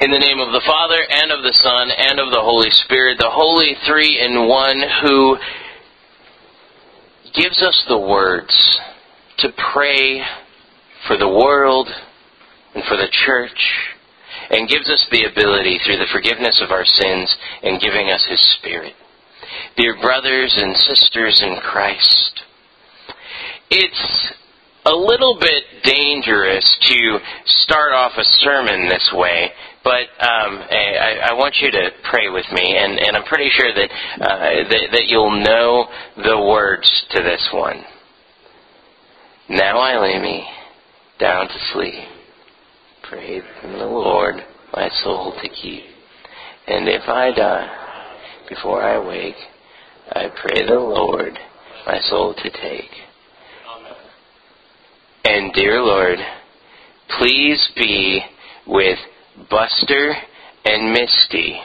In the name of the Father, and of the Son, and of the Holy Spirit, the Holy Three in One, who gives us the words to pray for the world and for the church, and gives us the ability through the forgiveness of our sins and giving us His Spirit. Dear brothers and sisters in Christ, it's a little bit dangerous to start off a sermon this way but um, I, I, want you to pray with me, and, and I'm pretty sure that, uh, that, that you'll know the words to this one. Now I lay me down to sleep. Pray from the Lord my soul to keep. And if I die before I wake, I pray the Lord my soul to take. Amen. And dear Lord, please be with Buster and Misty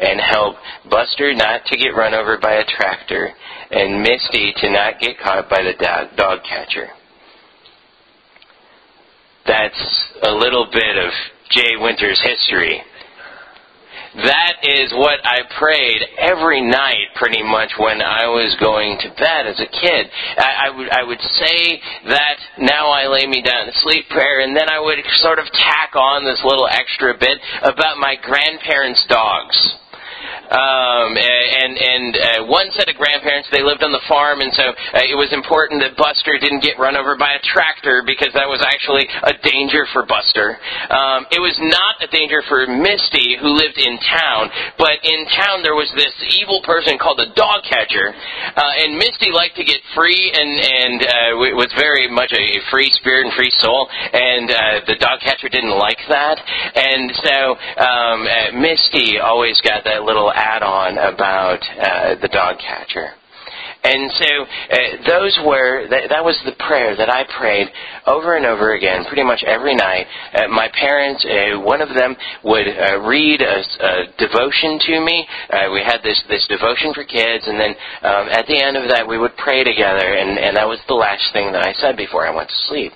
and help Buster not to get run over by a tractor and Misty to not get caught by the dog, catcher. That's a little bit of Jay Winter's history. That is what I prayed every night, pretty much, when I was going to bed as a kid. I, I would I would say that now I lay me down to sleep prayer, and then I would sort of tack on this little extra bit about my grandparents' dogs. Um, and and uh, one set of grandparents they lived on the farm, and so uh, it was important that Buster didn't get run over by a tractor because that was actually a danger for Buster. Um, it was not a danger for Misty, who lived in town, but in town there was this evil person called the dog catcher, uh, and Misty liked to get free and and uh, was very much a free spirit and free soul, and uh, the dog catcher didn't like that, and so um, uh, Misty always got that little add-on about uh, the dog catcher. And so uh, those were that, that was the prayer that I prayed over and over again, pretty much every night. Uh, my parents, uh, one of them would uh, read a, a devotion to me. Uh, we had this this devotion for kids, and then um, at the end of that, we would pray together, and and that was the last thing that I said before I went to sleep.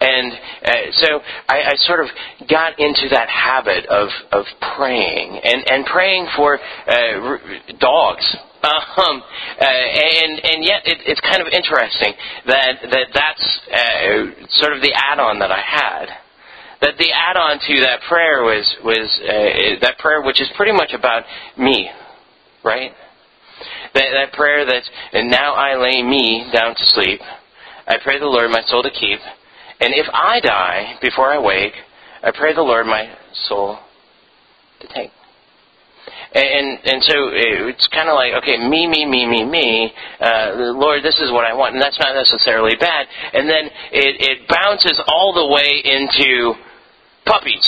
And uh, so I, I sort of got into that habit of, of praying and, and praying for uh, r- dogs. Um, uh, and and yet it, it's kind of interesting that that that's uh, sort of the add-on that I had. That the add-on to that prayer was was uh, that prayer which is pretty much about me, right? That that prayer that's and now I lay me down to sleep. I pray the Lord my soul to keep. And if I die before I wake, I pray the Lord my soul to take. And and so it's kind of like okay, me, me, me, me, me. Uh, Lord, this is what I want, and that's not necessarily bad. And then it it bounces all the way into puppies.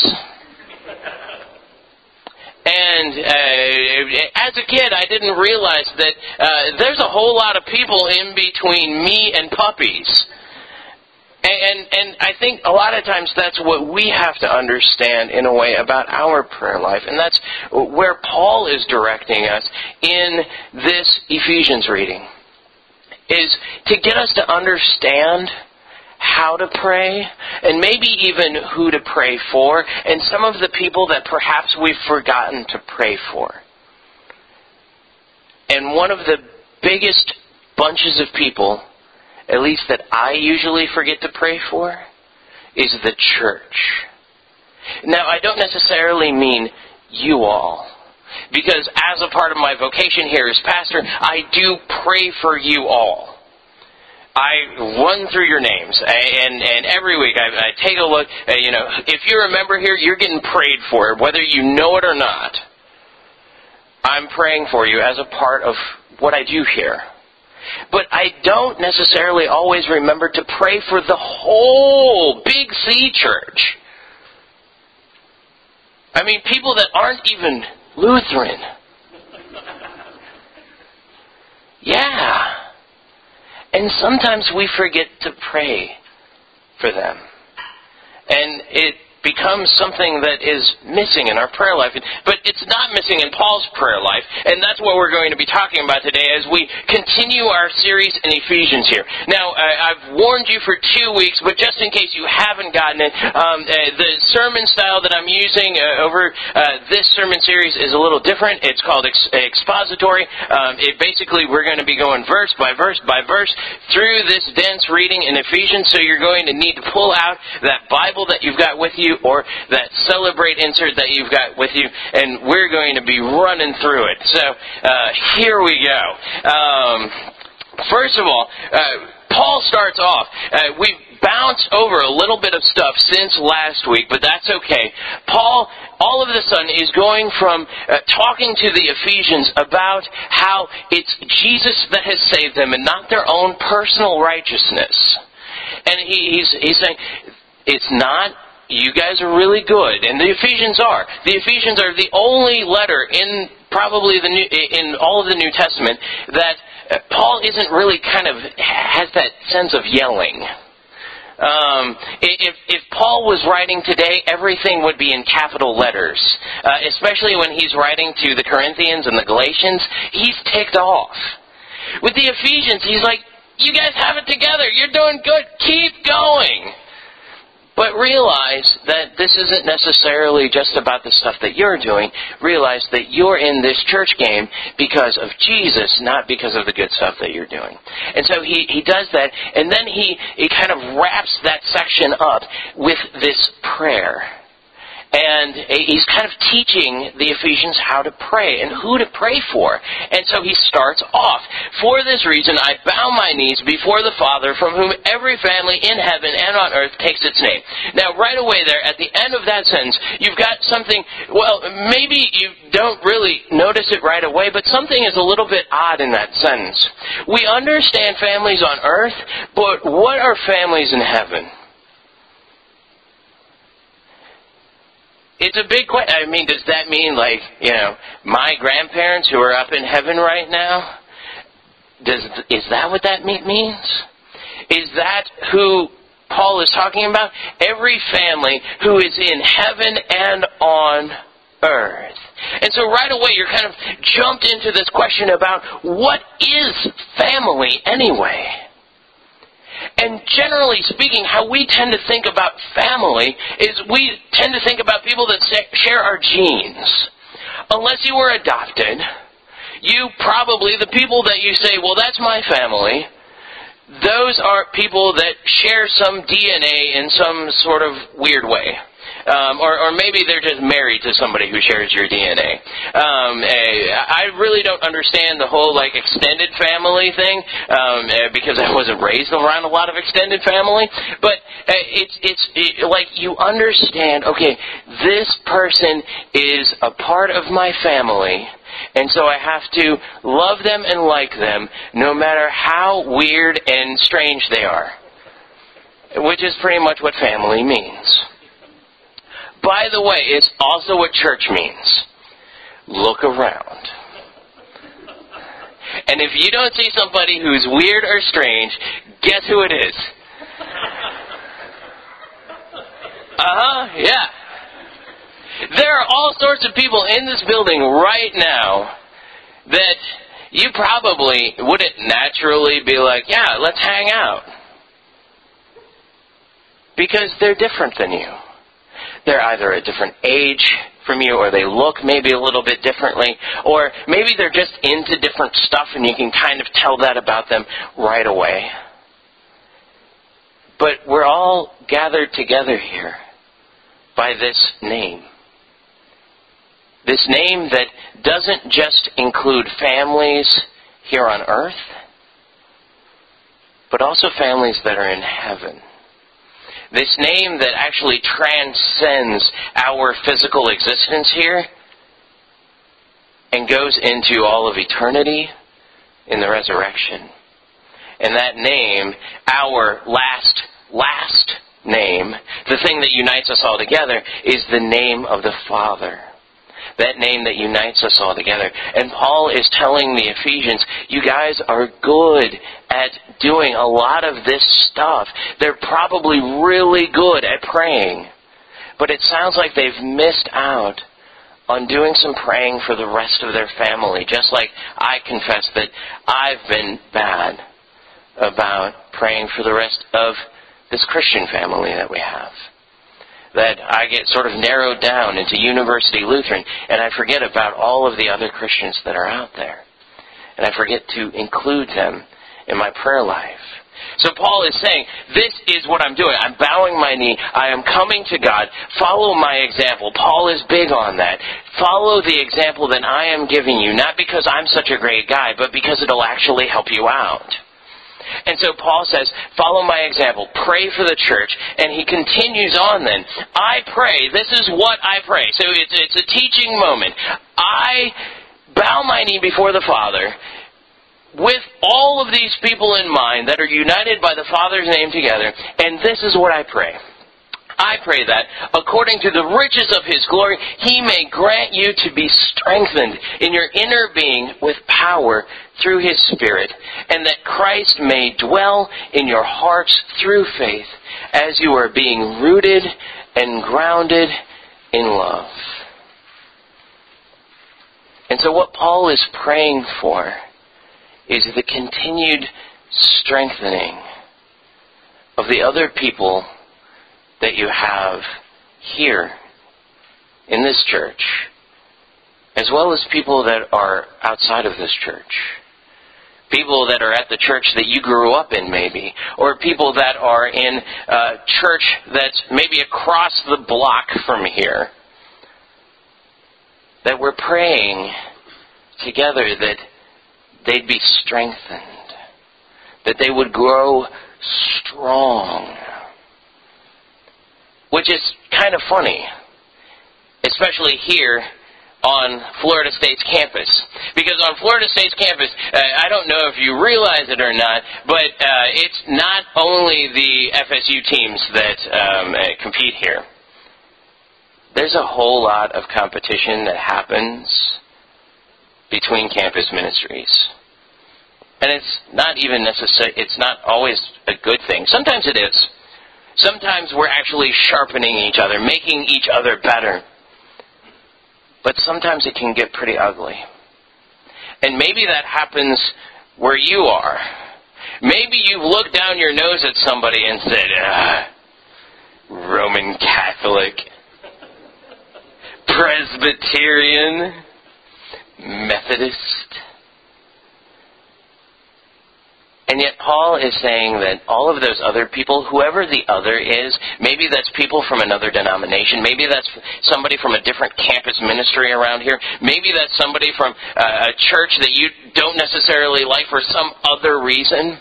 And uh, as a kid, I didn't realize that uh, there's a whole lot of people in between me and puppies. And, and I think a lot of times that's what we have to understand in a way about our prayer life. And that's where Paul is directing us in this Ephesians reading. Is to get us to understand how to pray and maybe even who to pray for and some of the people that perhaps we've forgotten to pray for. And one of the biggest bunches of people at least that I usually forget to pray for, is the church. Now, I don't necessarily mean you all. Because as a part of my vocation here as pastor, I do pray for you all. I run through your names, and and every week I, I take a look. Uh, you know, if you're a member here, you're getting prayed for, whether you know it or not. I'm praying for you as a part of what I do here. But I don't necessarily always remember to pray for the whole Big C church. I mean, people that aren't even Lutheran. Yeah. And sometimes we forget to pray for them. And it becomes something that is missing in our prayer life. But it's not missing in Paul's prayer life, and that's what we're going to be talking about today as we continue our series in Ephesians here. Now, I've warned you for two weeks, but just in case you haven't gotten it, um, uh, the sermon style that I'm using uh, over uh, this sermon series is a little different. It's called ex- expository. Um, it basically, we're going to be going verse by verse by verse through this dense reading in Ephesians, so you're going to need to pull out that Bible that you've got with you you or that celebrate insert that you've got with you, and we're going to be running through it. So uh, here we go. Um, first of all, uh, Paul starts off. Uh, we bounced over a little bit of stuff since last week, but that's okay. Paul, all of a sudden, is going from uh, talking to the Ephesians about how it's Jesus that has saved them and not their own personal righteousness. And he, he's, he's saying, it's not you guys are really good, and the Ephesians are. The Ephesians are the only letter in probably the new, in all of the New Testament that uh, Paul isn't really kind of has that sense of yelling. Um, if, if Paul was writing today, everything would be in capital letters. Uh, especially when he's writing to the Corinthians and the Galatians, he's ticked off. With the Ephesians, he's like, "You guys have it together. You're doing good. Keep going." But realize that this isn't necessarily just about the stuff that you're doing. Realize that you're in this church game because of Jesus, not because of the good stuff that you're doing. And so he, he does that, and then he, he kind of wraps that section up with this prayer and he's kind of teaching the Ephesians how to pray and who to pray for. And so he starts off, For this reason I bow my knees before the Father, from whom every family in heaven and on earth takes its name. Now, right away there, at the end of that sentence, you've got something, well, maybe you don't really notice it right away, but something is a little bit odd in that sentence. We understand families on earth, but what are families in heaven? It's a big question. I mean, does that mean like you know my grandparents who are up in heaven right now? Does is that what that means? Is that who Paul is talking about? Every family who is in heaven and on earth. And so right away you're kind of jumped into this question about what is family anyway? And generally speaking, how we tend to think about family is we tend to think about people that share our genes. Unless you were adopted, you probably, the people that you say, well, that's my family, those are people that share some DNA in some sort of weird way. Um, or, or maybe they're just married to somebody who shares your DNA. Um, eh, I really don't understand the whole like extended family thing um, eh, because I wasn't raised around a lot of extended family. But uh, it's it's it, like you understand. Okay, this person is a part of my family. And so I have to love them and like them no matter how weird and strange they are. Which is pretty much what family means. By the way, it's also what church means. Look around. And if you don't see somebody who's weird or strange, guess who it is? Uh huh, yeah. There are all sorts of people in this building right now that you probably wouldn't naturally be like, yeah, let's hang out. Because they're different than you. They're either a different age from you, or they look maybe a little bit differently, or maybe they're just into different stuff and you can kind of tell that about them right away. But we're all gathered together here by this name. This name that doesn't just include families here on earth, but also families that are in heaven. This name that actually transcends our physical existence here and goes into all of eternity in the resurrection. And that name, our last, last name, the thing that unites us all together, is the name of the Father that name that unites us all together. And Paul is telling the Ephesians, you guys are good at doing a lot of this stuff. They're probably really good at praying. but it sounds like they've missed out on doing some praying for the rest of their family, just like I confess that I've been bad about praying for the rest of this Christian family that we have. That I get sort of narrowed down into University Lutheran and I forget about all of the other Christians that are out there. And I forget to include them in my prayer life. So Paul is saying, this is what I'm doing. I'm bowing my knee. I am coming to God. Follow my example. Paul is big on that. Follow the example that I am giving you, not because I'm such a great guy, but because it'll actually help you out. And so Paul says, follow my example. Pray for the church. And he continues on then. I pray. This is what I pray. So it's, it's a teaching moment. I bow my knee before the Father with all of these people in mind that are united by the Father's name together, and this is what I pray. I pray that, according to the riches of His glory, He may grant you to be strengthened in your inner being with power through His Spirit, and that Christ may dwell in your hearts through faith as you are being rooted and grounded in love. And so, what Paul is praying for is the continued strengthening of the other people that you have here in this church, as well as people that are outside of this church. People that are at the church that you grew up in, maybe, or people that are in a church that's maybe across the block from here. That we're praying together that they'd be strengthened, that they would grow strong. Which is kind of funny, especially here on Florida State's campus. Because on Florida State's campus, uh, I don't know if you realize it or not, but uh, it's not only the FSU teams that um, uh, compete here. There's a whole lot of competition that happens between campus ministries. And it's not even necessary, it's not always a good thing. Sometimes it is. Sometimes we're actually sharpening each other, making each other better. But sometimes it can get pretty ugly. And maybe that happens where you are. Maybe you've looked down your nose at somebody and said, ah, Roman Catholic, Presbyterian, Methodist. And yet Paul is saying that all of those other people, whoever the other is, maybe that's people from another denomination, maybe that's somebody from a different campus ministry around here, maybe that's somebody from uh, a church that you don't necessarily like for some other reason.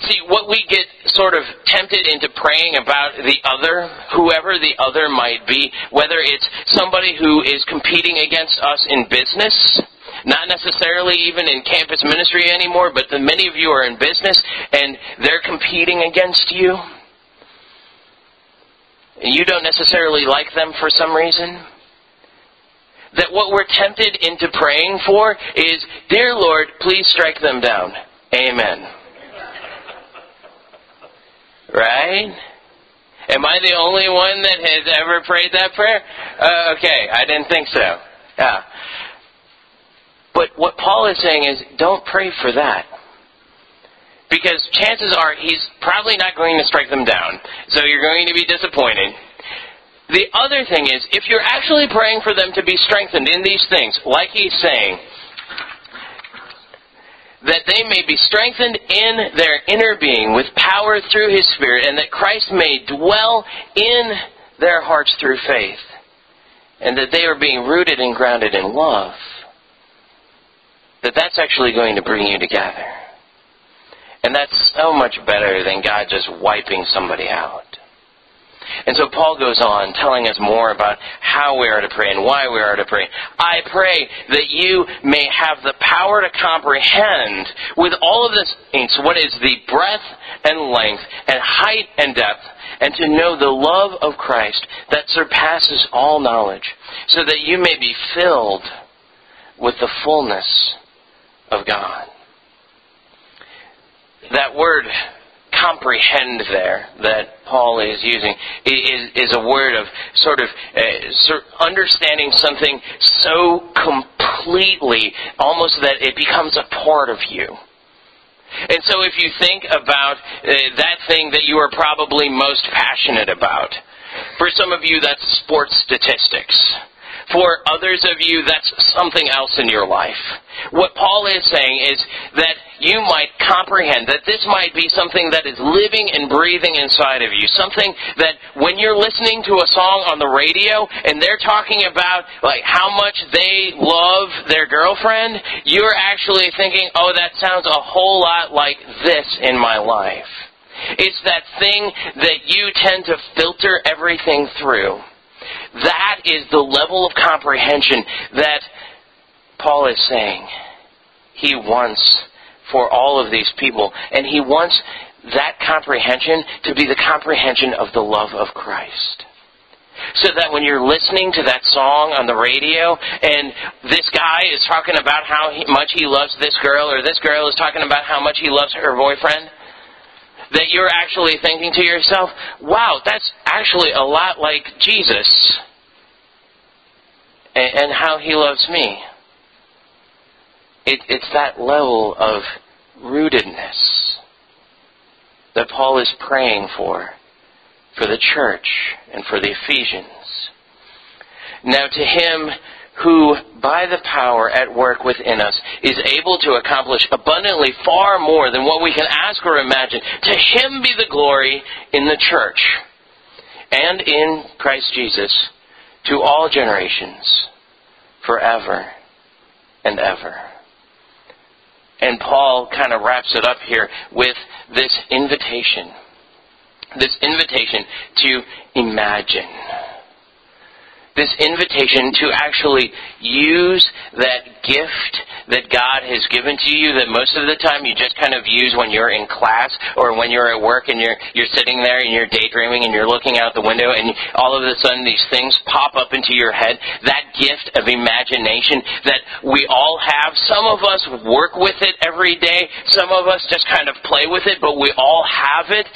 See, what we get sort of tempted into praying about the other, whoever the other might be, whether it's somebody who is competing against us in business, not necessarily even in campus ministry anymore, but the, many of you are in business and they're competing against you. And you don't necessarily like them for some reason. That what we're tempted into praying for is, Dear Lord, please strike them down. Amen. Right? Am I the only one that has ever prayed that prayer? Uh, okay, I didn't think so. Yeah. But what Paul is saying is don't pray for that. Because chances are he's probably not going to strike them down. So you're going to be disappointed. The other thing is, if you're actually praying for them to be strengthened in these things, like he's saying, that they may be strengthened in their inner being with power through his Spirit, and that Christ may dwell in their hearts through faith, and that they are being rooted and grounded in love that that's actually going to bring you together. And that's so much better than God just wiping somebody out. And so Paul goes on telling us more about how we are to pray and why we are to pray. I pray that you may have the power to comprehend with all of this what is the breadth and length and height and depth and to know the love of Christ that surpasses all knowledge so that you may be filled with the fullness of God. That word comprehend there that Paul is using is, is a word of sort of uh, understanding something so completely, almost that it becomes a part of you. And so if you think about uh, that thing that you are probably most passionate about, for some of you that's sports statistics. For others of you, that's something else in your life. What Paul is saying is that you might comprehend that this might be something that is living and breathing inside of you. Something that when you're listening to a song on the radio and they're talking about like how much they love their girlfriend, you're actually thinking, oh, that sounds a whole lot like this in my life. It's that thing that you tend to filter everything through. That is the level of comprehension that Paul is saying he wants for all of these people. And he wants that comprehension to be the comprehension of the love of Christ. So that when you're listening to that song on the radio and this guy is talking about how much he loves this girl or this girl is talking about how much he loves her boyfriend, that you're actually thinking to yourself, wow, that's actually a lot like Jesus and, and how he loves me. It, it's that level of rootedness that Paul is praying for, for the church and for the Ephesians. Now, to him who, by the power at work within us, is able to accomplish abundantly far more than what we can ask or imagine. To him be the glory in the church and in Christ Jesus to all generations, forever and ever. And Paul kind of wraps it up here with this invitation. This invitation to imagine this invitation to actually use that gift that God has given to you that most of the time you just kind of use when you're in class or when you're at work and you're you're sitting there and you're daydreaming and you're looking out the window and all of a sudden these things pop up into your head. That gift of imagination that we all have. Some of us work with it every day. Some of us just kind of play with it but we all have it.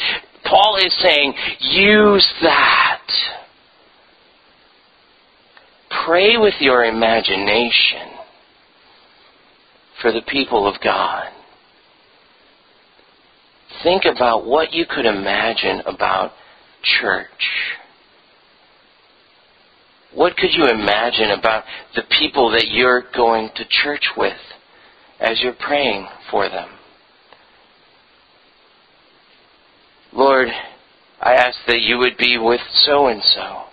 Paul is saying use that Pray with your imagination for the people of God. Think about what you could imagine about church. What could you imagine about the people that you're going to church with as you're praying for them? Lord, I ask that you would be with so and so.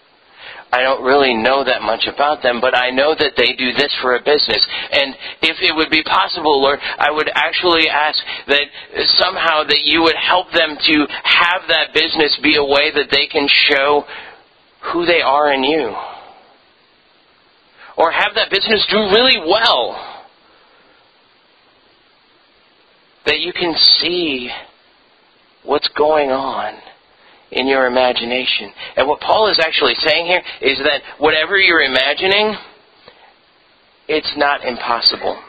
I don't really know that much about them, but I know that they do this for a business. And if it would be possible, Lord, I would actually ask that somehow that you would help them to have that business be a way that they can show who they are in you. Or have that business do really well. That you can see what's going on in your imagination. And what Paul is actually saying here is that whatever you're imagining, it's not impossible.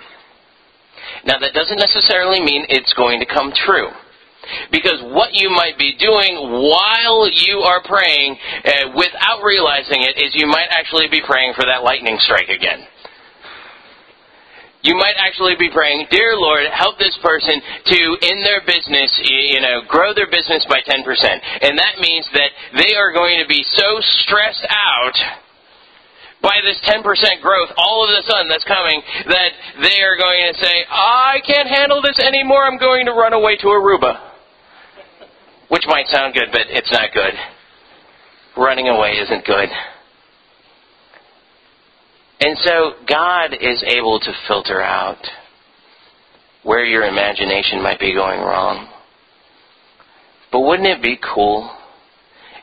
Now, that doesn't necessarily mean it's going to come true. Because what you might be doing while you are praying uh, without realizing it is you might actually be praying for that lightning strike again you might actually be praying, Dear Lord, help this person to, in their business, you know, grow their business by 10%. And that means that they are going to be so stressed out by this 10% growth all of the sudden that's coming that they are going to say, I can't handle this anymore, I'm going to run away to Aruba. Which might sound good, but it's not good. Running away isn't good. And so God is able to filter out where your imagination might be going wrong. But wouldn't it be cool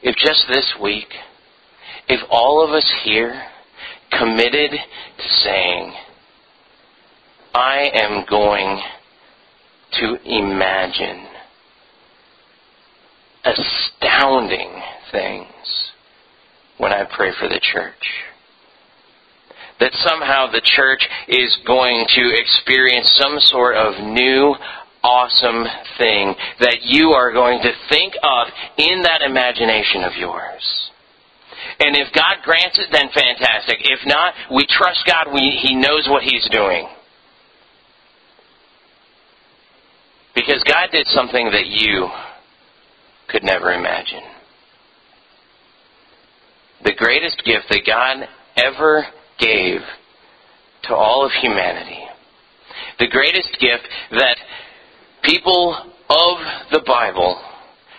if just this week, if all of us here committed to saying, I am going to imagine astounding things when I pray for the church that somehow the church is going to experience some sort of new, awesome thing that you are going to think of in that imagination of yours. And if God grants it, then fantastic. If not, we trust God. We, he knows what He's doing. Because God did something that you could never imagine. The greatest gift that God ever gave to all of humanity. The greatest gift that people of the Bible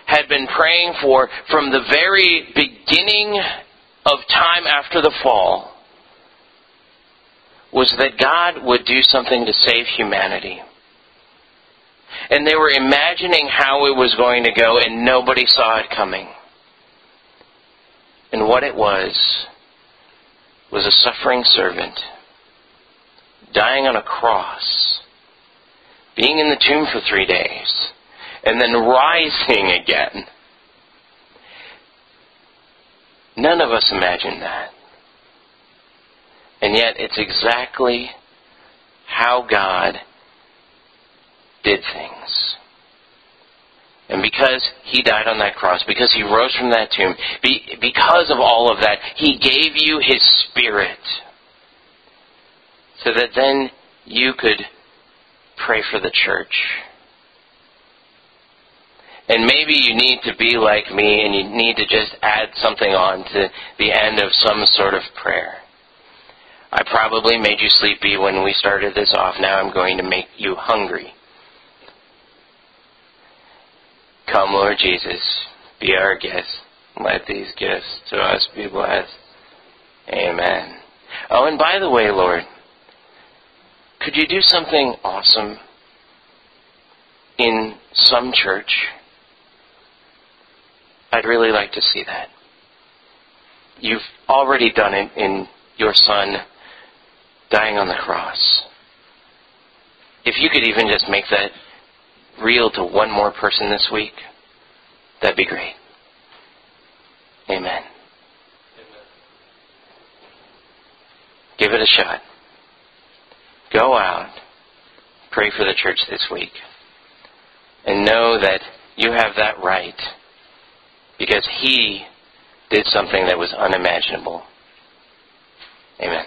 had been praying for from the very beginning of time after the fall was that God would do something to save humanity. And they were imagining how it was going to go, and nobody saw it coming. And what it was, was a suffering servant dying on a cross, being in the tomb for three days, and then rising again. None of us imagine that. And yet, it's exactly how God did things. And because he died on that cross, because he rose from that tomb, because of all of that, he gave you his spirit. So that then you could pray for the church. And maybe you need to be like me and you need to just add something on to the end of some sort of prayer. I probably made you sleepy when we started this off. Now I'm going to make you hungry. Come, Lord Jesus, be our guest. Let these gifts to us be blessed. Amen. Oh, and by the way, Lord, could you do something awesome in some church? I'd really like to see that. You've already done it in your son dying on the cross. If you could even just make that real to one more person this week, that'd be great. Amen. Give it a shot. Go out, pray for the church this week, and know that you have that right because He did something that was unimaginable. Amen.